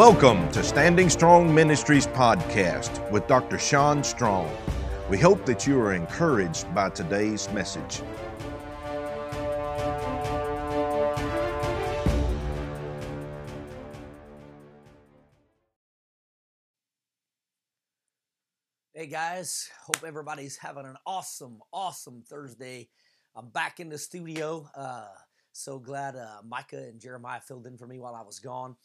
Welcome to Standing Strong Ministries podcast with Dr. Sean Strong. We hope that you are encouraged by today's message. Hey guys, hope everybody's having an awesome, awesome Thursday. I'm back in the studio. Uh, so glad uh, Micah and Jeremiah filled in for me while I was gone.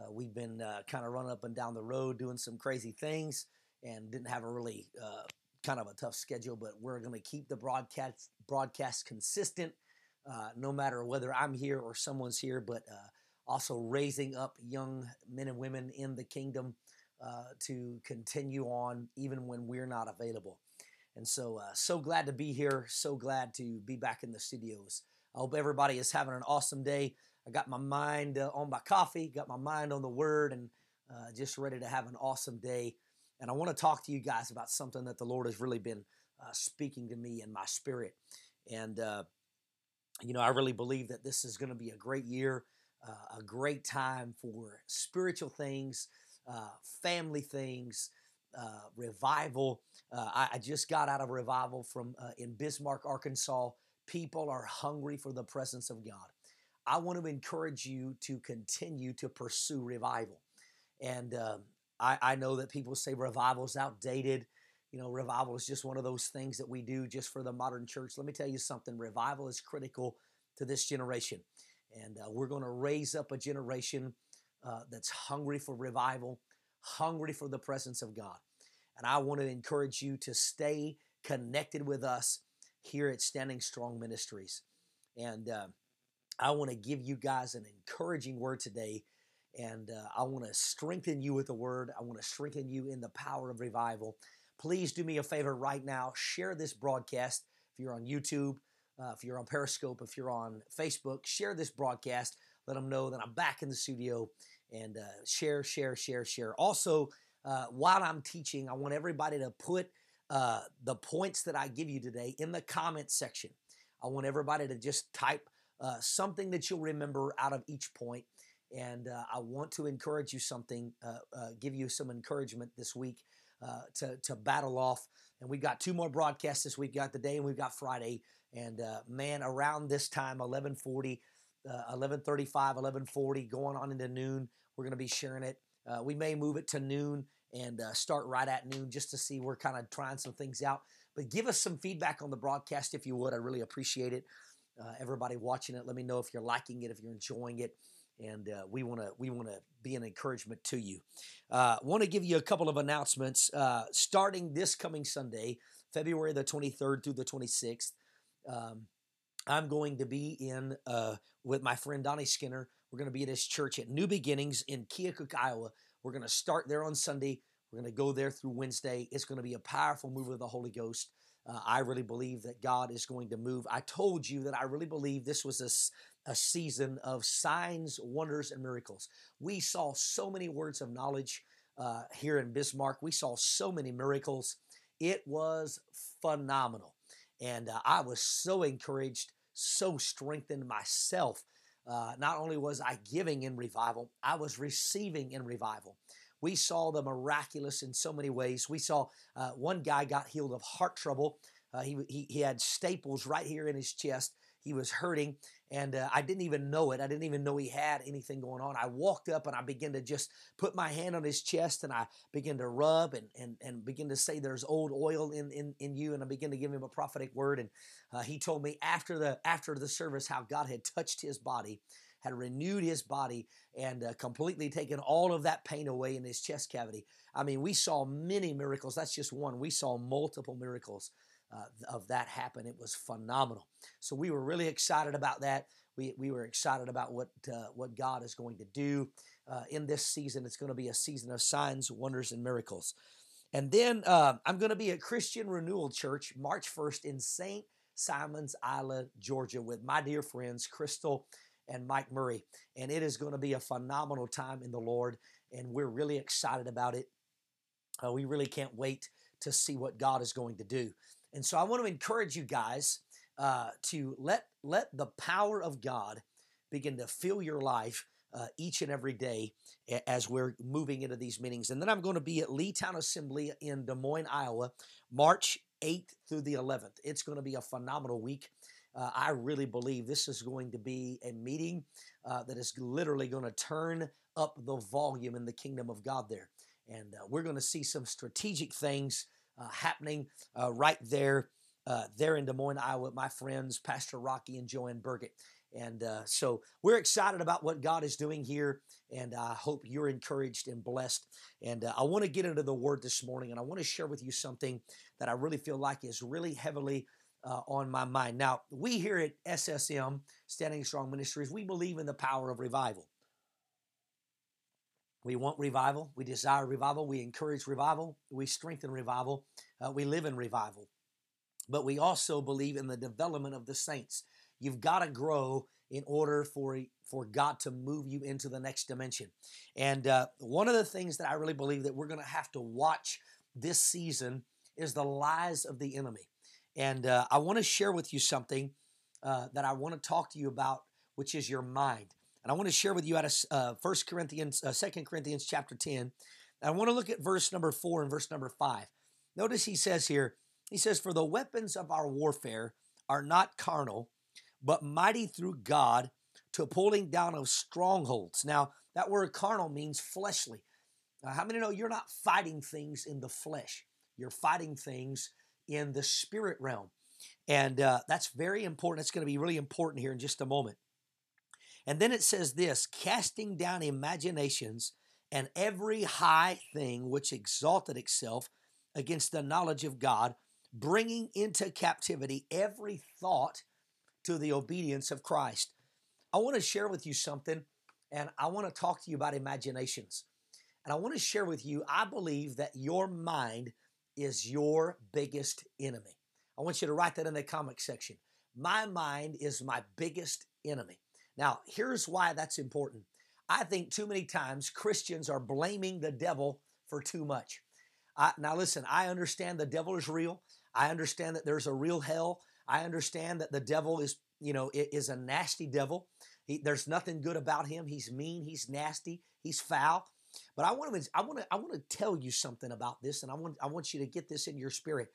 Uh, we've been uh, kind of running up and down the road doing some crazy things and didn't have a really uh, kind of a tough schedule, but we're going to keep the broadcast broadcast consistent uh, no matter whether I'm here or someone's here, but uh, also raising up young men and women in the kingdom uh, to continue on even when we're not available. And so, so glad to be here. So glad to be back in the studios. I hope everybody is having an awesome day. I got my mind uh, on my coffee, got my mind on the word, and uh, just ready to have an awesome day. And I want to talk to you guys about something that the Lord has really been uh, speaking to me in my spirit. And, uh, you know, I really believe that this is going to be a great year, a great time for spiritual things uh, family things, uh, revival. Uh, I, I, just got out of revival from uh, in Bismarck, Arkansas. People are hungry for the presence of God. I want to encourage you to continue to pursue revival. And um, I, I know that people say revival is outdated. You know, revival is just one of those things that we do just for the modern church. Let me tell you something revival is critical to this generation. And uh, we're going to raise up a generation uh, that's hungry for revival, hungry for the presence of God. And I want to encourage you to stay connected with us here at Standing Strong Ministries. And uh, I want to give you guys an encouraging word today. And uh, I want to strengthen you with the word. I want to strengthen you in the power of revival. Please do me a favor right now. Share this broadcast. If you're on YouTube, uh, if you're on Periscope, if you're on Facebook, share this broadcast. Let them know that I'm back in the studio and uh, share, share, share, share. Also, uh, while I'm teaching, I want everybody to put uh, the points that I give you today in the comment section. I want everybody to just type uh, something that you'll remember out of each point. And uh, I want to encourage you something, uh, give you some encouragement this week to, to battle off. And we've got two more broadcasts this week. We've got the day and we've got Friday. And man, around this time, 1140, uh, 11:35, 11:40, going on into noon. We're going to be sharing it. Uh, we may move it to noon and uh, start right at noon just to see. We're kind of trying some things out. But give us some feedback on the broadcast if you would. I really appreciate it. Uh, everybody watching it, let me know if you're liking it, if you're enjoying it, and uh, we want to we want to be an encouragement to you. Uh, want to give you a couple of announcements uh, starting this coming Sunday, February the 23rd through the 26th. Um, I'm going to be in uh, with my friend Donnie Skinner. We're going to be at his church at New Beginnings in Keokuk, Iowa. We're going to start there on Sunday. We're going to go there through Wednesday. It's going to be a powerful move of the Holy Ghost. Uh, I really believe that God is going to move. I told you that I really believe this was a, a season of signs, wonders, and miracles. We saw so many words of knowledge uh, here in Bismarck. We saw so many miracles. It was phenomenal. And uh, I was so encouraged, so strengthened myself. Uh, not only was I giving in revival, I was receiving in revival. We saw the miraculous in so many ways. We saw uh, one guy got healed of heart trouble. Uh, he, he, he had staples right here in his chest. He was hurting, and uh, I didn't even know it. I didn't even know he had anything going on. I walked up and I began to just put my hand on his chest and I began to rub and, and, and begin to say, There's old oil in, in, in you. And I began to give him a prophetic word. And uh, he told me after the, after the service how God had touched his body had renewed his body and uh, completely taken all of that pain away in his chest cavity. I mean, we saw many miracles. That's just one. We saw multiple miracles uh, of that happen. It was phenomenal. So we were really excited about that. We, we were excited about what uh, what God is going to do uh, in this season. It's going to be a season of signs, wonders, and miracles. And then uh, I'm going to be at Christian Renewal Church March 1st in St. Simons Island, Georgia, with my dear friends Crystal and Mike Murray. And it is going to be a phenomenal time in the Lord, and we're really excited about it. Uh, we really can't wait to see what God is going to do. And so I want to encourage you guys uh, to let let the power of God begin to fill your life uh, each and every day as we're moving into these meetings. And then I'm going to be at Leetown Assembly in Des Moines, Iowa, March 8th through the 11th. It's going to be a phenomenal week. Uh, I really believe this is going to be a meeting uh, that is literally going to turn up the volume in the kingdom of God there. And uh, we're going to see some strategic things uh, happening uh, right there, uh, there in Des Moines, Iowa, my friends, Pastor Rocky and Joanne Burgett. And so we're excited about what God is doing here, and I hope you're encouraged and blessed. And I want to get into the Word this morning, and I want to share with you something that I really feel like is really heavily uh, on my mind. Now, we here at SSM, Standing Strong Ministries, we believe in the power of revival. We want revival. We desire revival. We encourage revival. We strengthen revival. Uh, we live in revival. But we also believe in the development of the saints. You've got to grow in order for for God to move you into the next dimension. And uh, one of the things that I really believe that we're going to have to watch this season is the lies of the enemy. And uh, I want to share with you something uh, that I want to talk to you about, which is your mind. And I want to share with you out of uh, 1 Corinthians, uh, 2 Corinthians chapter 10. And I want to look at verse number 4 and verse number 5. Notice he says here, he says, For the weapons of our warfare are not carnal, but mighty through God to pulling down of strongholds. Now, that word carnal means fleshly. Now, how many know you're not fighting things in the flesh? You're fighting things in the spirit realm. And uh, that's very important. It's going to be really important here in just a moment. And then it says this casting down imaginations and every high thing which exalted itself against the knowledge of God, bringing into captivity every thought to the obedience of Christ. I want to share with you something, and I want to talk to you about imaginations. And I want to share with you, I believe that your mind is your biggest enemy. I want you to write that in the comment section. My mind is my biggest enemy. Now, here's why that's important. I think too many times Christians are blaming the devil for too much. Now, listen, I understand the devil is real. I understand that there's a real hell. I understand that the devil is, you know, is a nasty devil. He, there's nothing good about him. He's mean. He's nasty. He's foul. But I want to, I want to, I want to tell you something about this, and I want, I want you to get this in your spirit.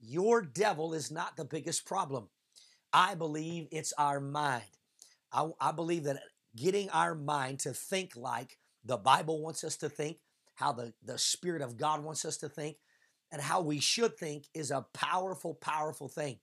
Your devil is not the biggest problem. I believe it's our mind. I, I believe that getting our mind to think like the Bible wants us to think, how the, the Spirit of God wants us to think, and how we should think is a powerful, powerful thing.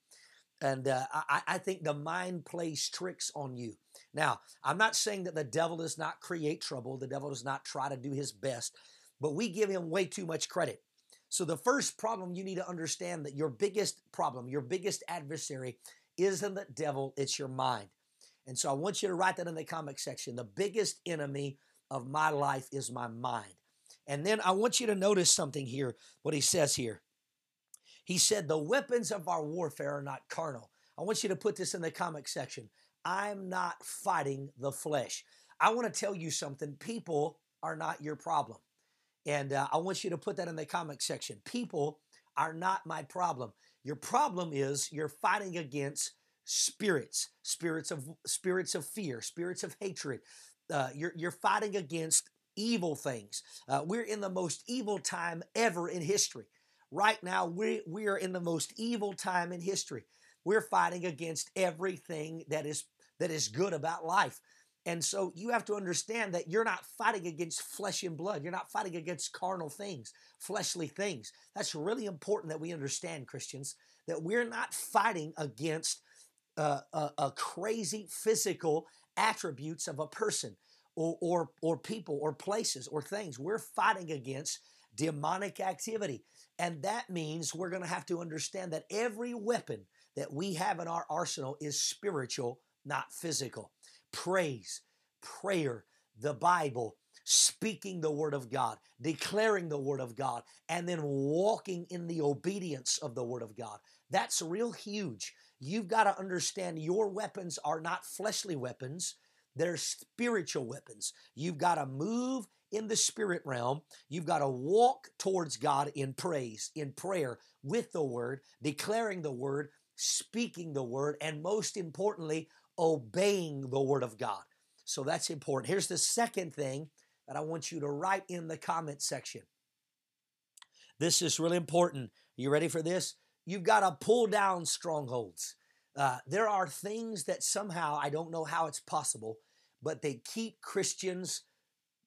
And uh, I, I think the mind plays tricks on you. Now, I'm not saying that the devil does not create trouble, the devil does not try to do his best, but we give him way too much credit. So, the first problem you need to understand that your biggest problem, your biggest adversary isn't the devil, it's your mind. And so, I want you to write that in the comment section. The biggest enemy of my life is my mind. And then I want you to notice something here, what he says here. He said, The weapons of our warfare are not carnal. I want you to put this in the comment section. I'm not fighting the flesh. I want to tell you something. People are not your problem. And uh, I want you to put that in the comment section. People are not my problem. Your problem is you're fighting against spirits, spirits of spirits of fear, spirits of hatred. Uh, you're, you're fighting against evil things. Uh, we're in the most evil time ever in history. Right now, we, we are in the most evil time in history. We're fighting against everything that is that is good about life. And so you have to understand that you're not fighting against flesh and blood. You're not fighting against carnal things, fleshly things. That's really important that we understand, Christians, that we're not fighting against uh, a, a crazy physical attributes of a person or, or, or people or places or things. We're fighting against demonic activity. And that means we're going to have to understand that every weapon that we have in our arsenal is spiritual, not physical. Praise, prayer, the Bible, speaking the Word of God, declaring the Word of God, and then walking in the obedience of the Word of God. That's real huge. You've got to understand your weapons are not fleshly weapons, they're spiritual weapons. You've got to move in the spirit realm. You've got to walk towards God in praise, in prayer, with the word, declaring the word, speaking the word, and most importantly, obeying the word of God. So that's important. Here's the second thing that I want you to write in the comment section. This is really important. You ready for this? You've got to pull down strongholds. Uh, there are things that somehow, I don't know how it's possible, but they keep Christians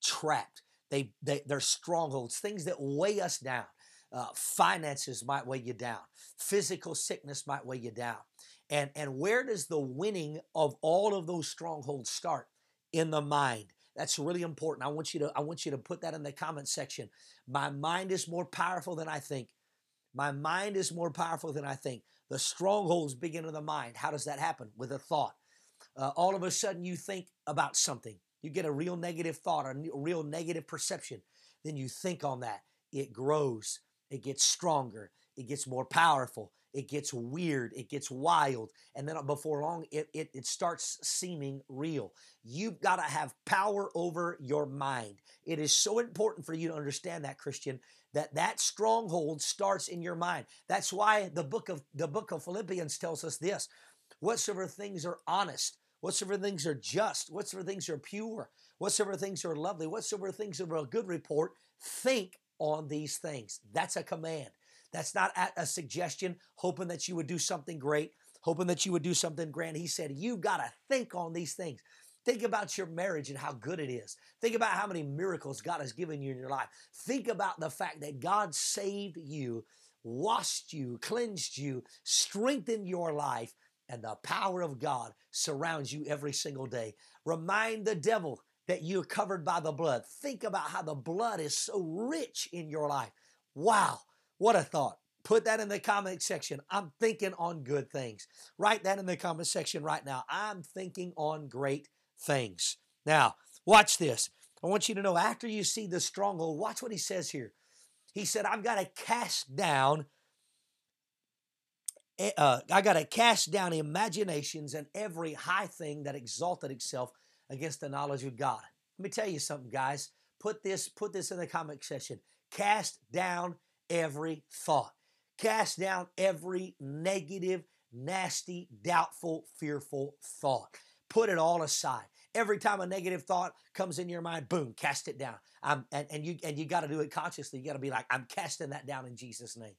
trapped. They, they, they're strongholds, things that weigh us down. Uh, finances might weigh you down. Physical sickness might weigh you down. And, and where does the winning of all of those strongholds start? In the mind. That's really important. I want you to I want you to put that in the comment section. My mind is more powerful than I think. My mind is more powerful than I think. The strongholds begin in the mind. How does that happen? With a thought. Uh, all of a sudden, you think about something. You get a real negative thought, a real negative perception. Then you think on that. It grows. It gets stronger. It gets more powerful. It gets weird. It gets wild. And then uh, before long, it, it, it starts seeming real. You've got to have power over your mind. It is so important for you to understand that, Christian, that that stronghold starts in your mind. That's why the book of the book of Philippians tells us this. Whatsoever things are honest, whatsoever things are just, whatsoever things are pure, whatsoever things are lovely, whatsoever things are a good report, think on these things. That's a command. That's not a suggestion, hoping that you would do something great, hoping that you would do something grand. He said, You've got to think on these things. Think about your marriage and how good it is. Think about how many miracles God has given you in your life. Think about the fact that God saved you, washed you, cleansed you, strengthened your life, and the power of God surrounds you every single day. Remind the devil that you're covered by the blood. Think about how the blood is so rich in your life. Wow, what a thought. Put that in the comment section. I'm thinking on good things. Write that in the comment section right now. I'm thinking on great things. Now, watch this. I want you to know after you see the stronghold, watch what he says here. He said, I've got to cast down uh, I got to cast down imaginations and every high thing that exalted itself against the knowledge of God. Let me tell you something, guys. Put this, put this in the comment section. Cast down every thought. Cast down every negative, nasty, doubtful, fearful thought. Put it all aside. Every time a negative thought comes in your mind, boom, cast it down. Um, and, and you and you got to do it consciously. You got to be like, I'm casting that down in Jesus' name.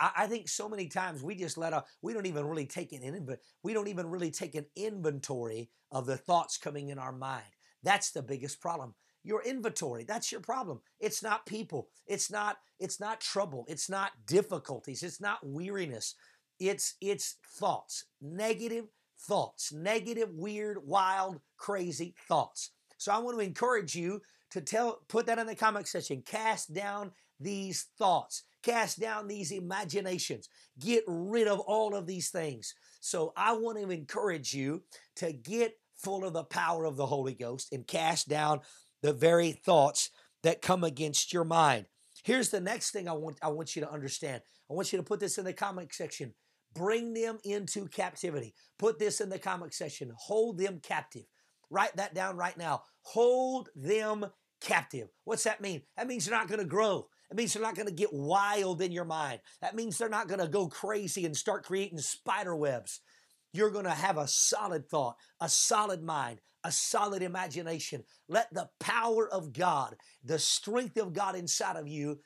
I think so many times we just let a we don't even really take an in, we don't even really take an inventory of the thoughts coming in our mind. That's the biggest problem. Your inventory, that's your problem. It's not people. It's not it's not trouble. It's not difficulties. It's not weariness. It's it's thoughts. Negative thoughts. Negative, weird, wild, crazy thoughts. So I want to encourage you to tell put that in the comment section. Cast down these thoughts. Cast down these imaginations. Get rid of all of these things. So I want to encourage you to get full of the power of the Holy Ghost and cast down the very thoughts that come against your mind. Here's the next thing I want I want you to understand. I want you to put this in the comment section. Bring them into captivity. Put this in the comment section. Hold them captive. Write that down right now. Hold them captive. What's that mean? That means you're not going to grow. It means they're not going to get wild in your mind. That means they're not going to go crazy and start creating spider webs. You're going to have a solid thought, a solid mind, a solid imagination. Let the power of God, the strength of God inside of you,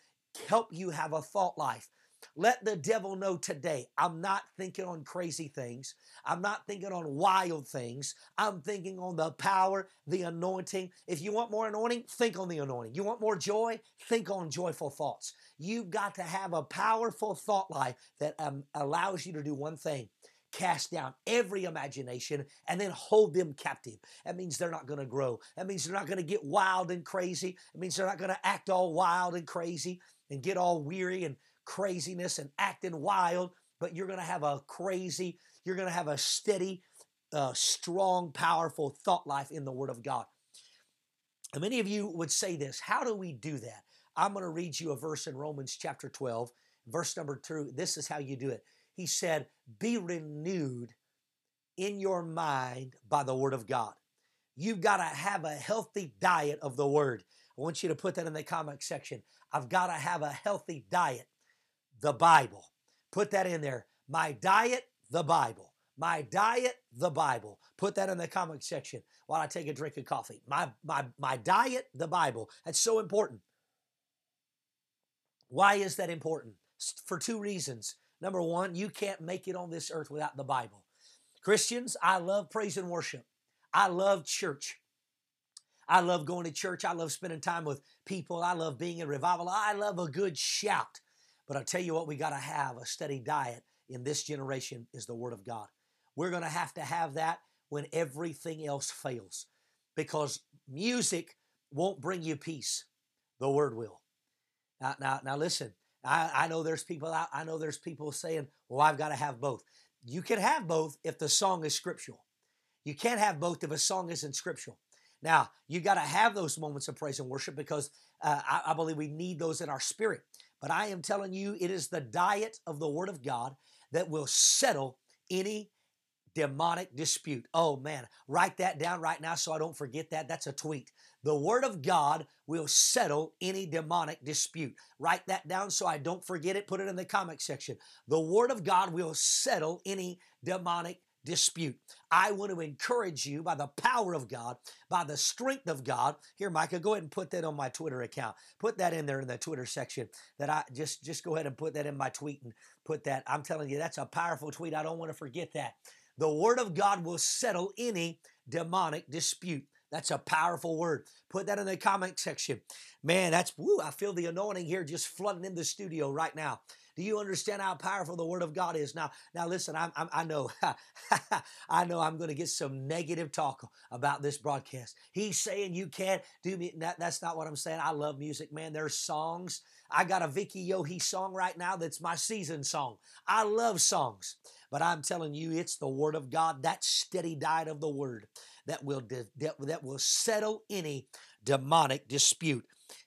help you have a thought life. Let the devil know today I'm not thinking on crazy things. I'm not thinking on wild things. I'm thinking on the power, the anointing. If you want more anointing, think on the anointing. You want more joy? Think on joyful thoughts. You've got to have a powerful thought life that um, allows you to do one thing cast down every imagination and then hold them captive. That means they're not going to grow. That means they're not going to get wild and crazy. It means they're not going to act all wild and crazy and get all weary and craziness and acting wild, but you're going to have a crazy, you're going to have a steady, uh, strong, powerful thought life in the Word of God. And many of you would say this How do we do that? I'm going to read you a verse in Romans chapter 12, verse number two. This is how you do it. He said, Be renewed in your mind by the Word of God. You've got to have a healthy diet of the Word. I want you to put that in the comment section. I've got to have a healthy diet the Bible. Put that in there. My diet, the Bible. My diet, the Bible. Put that in the comment section while I take a drink of coffee. My, my, my diet, the Bible. That's so important. Why is that important? For two reasons. Number one, you can't make it on this earth without the Bible. Christians, I love praise and worship. I love church. I love going to church. I love spending time with people. I love being in revival. I love a good shout. But I'll tell you what, we got to have a steady diet in this generation is the Word of God. We're going to have to have that when everything else fails because music won't bring you peace. The Word will. Now, now, now listen, I, I know there's people out, I know there's people saying, well, I've got to have both. You can have both if the song is scriptural. You can't have both if a song isn't scriptural. Now, you got to have those moments of praise and worship because uh, I, I believe we need those in our spirit. But I am telling you, it is the diet of the Word of God that will settle any demonic dispute. Oh man, write that down right now so I don't forget that. That's a tweet. The Word of God will settle any demonic dispute. Write that down so I don't forget it. Put it in the comment section. The Word of God will settle any demonic dispute. I want to encourage you by the power of God, by the strength of God. Here, Micah, go ahead and put that on my Twitter account. Put that in there in the Twitter section. That I just just go ahead and put that in my tweet and put that. I'm telling you, that's a powerful tweet. I don't want to forget that. The word of God will settle any demonic dispute. That's a powerful word. Put that in the comment section. Man, that's woo, I feel the anointing here just flooding in the studio right now. Do you understand how powerful the Word of God is? Now, now listen. I'm, I'm, i know, I know, I'm going to get some negative talk about this broadcast. He's saying you can't do me. That, that's not what I'm saying. I love music, man. There's songs. I got a Vicki Yohe song right now that's my season song. I love songs, but I'm telling you, it's the Word of God. That steady diet of the Word that will that, that will settle any demonic dispute.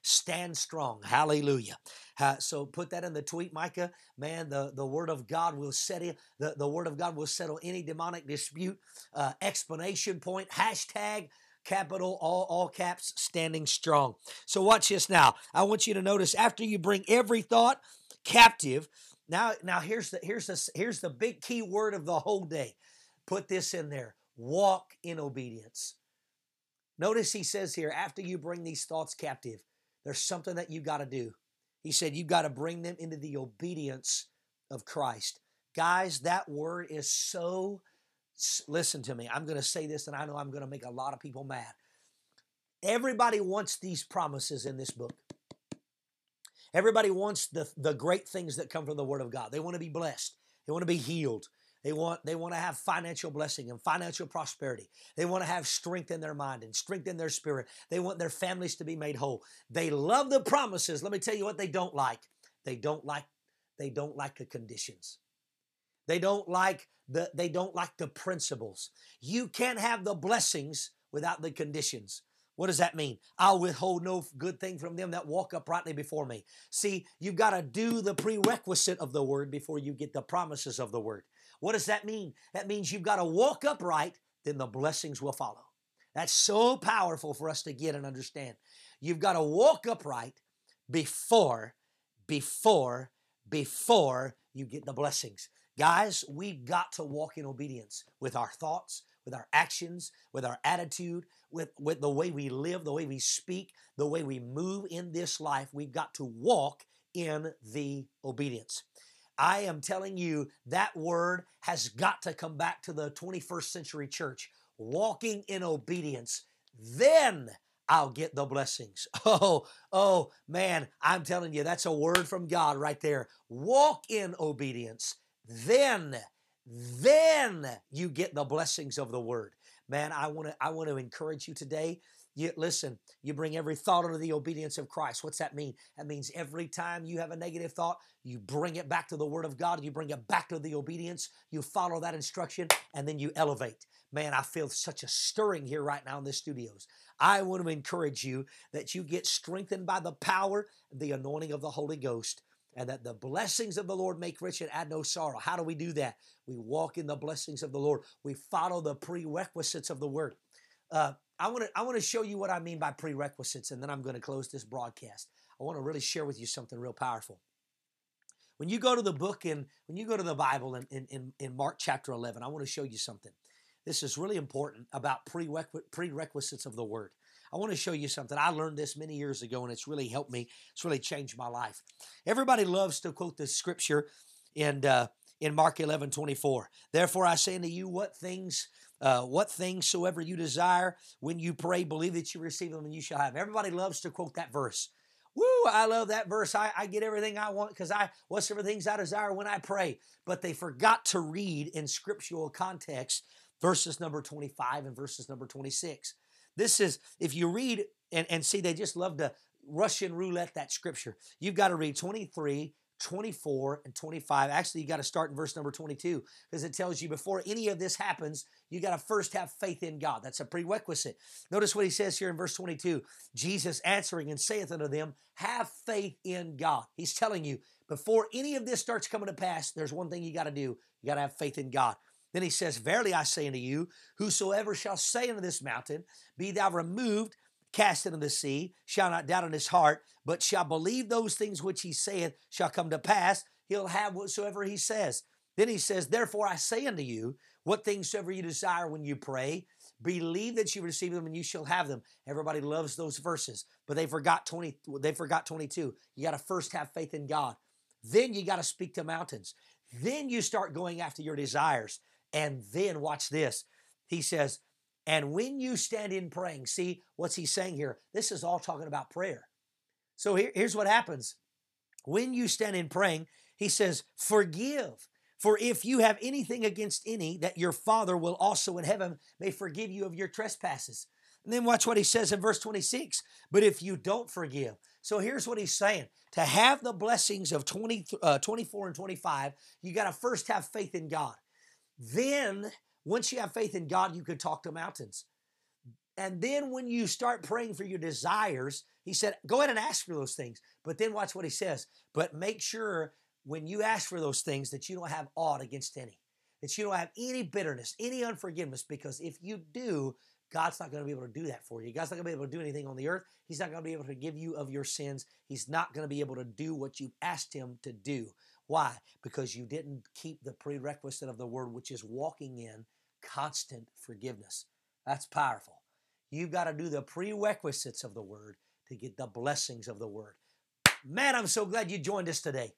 Stand strong. Hallelujah. Uh, so put that in the tweet, Micah. Man, the, the word of God will settle the, the word of God will settle any demonic dispute. Uh, explanation point, hashtag capital all all caps standing strong. So watch this now. I want you to notice after you bring every thought captive. Now now here's the here's the here's the big key word of the whole day. Put this in there. Walk in obedience. Notice he says here after you bring these thoughts captive, there's something that you got to do. He said, You've got to bring them into the obedience of Christ. Guys, that word is so, listen to me. I'm going to say this, and I know I'm going to make a lot of people mad. Everybody wants these promises in this book. Everybody wants the, the great things that come from the Word of God. They want to be blessed, they want to be healed, they want, they want to have financial blessing and financial prosperity. They want to have strength in their mind and strength in their spirit. They want their families to be made whole. They love the promises. Let me tell you what they don't like. They don't like, they don't like the conditions. They don't like the, they don't like the principles. You can't have the blessings without the conditions. What does that mean? I'll withhold no good thing from them that walk uprightly before me. See, you've got to do the prerequisite of the word before you get the promises of the word. What does that mean? That means you've got to walk upright, then the blessings will follow. That's so powerful for us to get and understand. You've got to walk upright before, before, before you get the blessings. Guys, we've got to walk in obedience with our thoughts, with our actions, with our attitude, with, with the way we live, the way we speak, the way we move in this life. We've got to walk in the obedience. I am telling you that word has got to come back to the 21st century church. Walking in obedience, then I'll get the blessings. Oh, oh, man, I'm telling you, that's a word from God right there. Walk in obedience, then, then you get the blessings of the word. Man, I want to I want to encourage you today you listen, you bring every thought under the obedience of Christ. What's that mean? That means every time you have a negative thought, you bring it back to the Word of God, you bring it back to the obedience, you follow that instruction, and then you elevate. Man, I feel such a stirring here right now in the studios. I want to encourage you that you get strengthened by the power, the anointing of the Holy Ghost, and that the blessings of the Lord make rich and add no sorrow. How do we do that? We walk in the blessings of the Lord. We follow the prerequisites of the Word. Uh, I want to I want to show you what I mean by prerequisites, and then I'm going to close this broadcast. I want to really share with you something real powerful. When you go to the book and when you go to the Bible in, in, in Mark chapter 11, I want to show you something. This is really important about prerequisites of the word. I want to show you something. I learned this many years ago and it's really helped me. It's really changed my life. Everybody loves to quote this scripture in, uh, in Mark 11 24. Therefore, I say unto you, what things. Uh, what things soever you desire when you pray, believe that you receive them and you shall have. Everybody loves to quote that verse. Woo, I love that verse. I, I get everything I want because I whatsoever things I desire when I pray. But they forgot to read in scriptural context verses number 25 and verses number 26. This is, if you read and, and see, they just love to Russian roulette that scripture. You've got to read 23, 24, and 25. Actually, you got to start in verse number 22 because it tells you before any of this happens, you got to first have faith in God. That's a prerequisite. Notice what he says here in verse 22 Jesus answering and saith unto them, Have faith in God. He's telling you, before any of this starts coming to pass, there's one thing you got to do. You got to have faith in God. Then he says, Verily I say unto you, whosoever shall say unto this mountain, Be thou removed, cast into the sea, shall not doubt in his heart, but shall believe those things which he saith shall come to pass, he'll have whatsoever he says. Then he says, Therefore I say unto you, what things soever you desire when you pray, believe that you receive them and you shall have them. Everybody loves those verses, but they forgot 20, they forgot 22. You got to first have faith in God. Then you got to speak to mountains. Then you start going after your desires. And then watch this. He says, and when you stand in praying, see what's he saying here? This is all talking about prayer. So here, here's what happens. When you stand in praying, he says, forgive. For if you have anything against any, that your Father will also in heaven may forgive you of your trespasses. And then watch what he says in verse 26. But if you don't forgive, so here's what he's saying to have the blessings of 20, uh, 24 and 25, you got to first have faith in God. Then, once you have faith in God, you can talk to mountains. And then when you start praying for your desires, he said, go ahead and ask for those things. But then watch what he says. But make sure when you ask for those things that you don't have aught against any, that you don't have any bitterness, any unforgiveness, because if you do, God's not going to be able to do that for you. God's not going to be able to do anything on the earth. He's not going to be able to give you of your sins. He's not going to be able to do what you've asked Him to do. Why? Because you didn't keep the prerequisite of the word, which is walking in constant forgiveness. That's powerful. You've got to do the prerequisites of the word to get the blessings of the word. Man, I'm so glad you joined us today.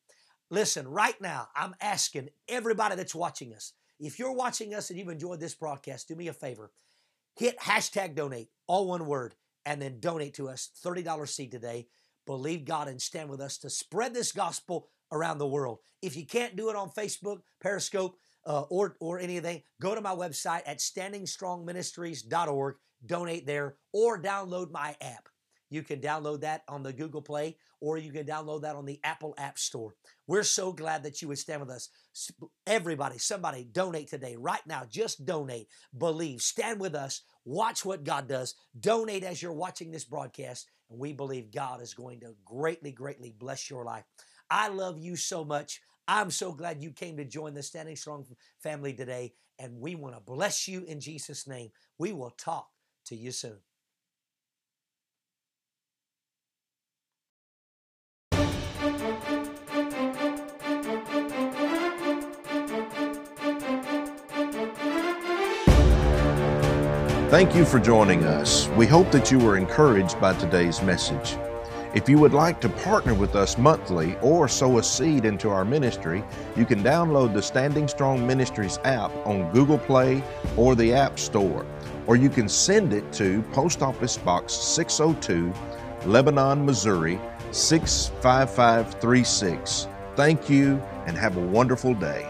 Listen, right now, I'm asking everybody that's watching us, if you're watching us and you've enjoyed this broadcast, do me a favor. Hit hashtag donate, all one word, and then donate to us. $30 seed today. Believe God and stand with us to spread this gospel around the world. If you can't do it on Facebook, Periscope, uh, or, or anything, go to my website at standingstrongministries.org, donate there, or download my app. You can download that on the Google Play or you can download that on the Apple App Store. We're so glad that you would stand with us. Everybody, somebody, donate today, right now. Just donate. Believe. Stand with us. Watch what God does. Donate as you're watching this broadcast. And we believe God is going to greatly, greatly bless your life. I love you so much. I'm so glad you came to join the Standing Strong family today, and we want to bless you in Jesus' name. We will talk to you soon. Thank you for joining us. We hope that you were encouraged by today's message. If you would like to partner with us monthly or sow a seed into our ministry, you can download the Standing Strong Ministries app on Google Play or the App Store, or you can send it to Post Office Box 602, Lebanon, Missouri 65536. Thank you and have a wonderful day.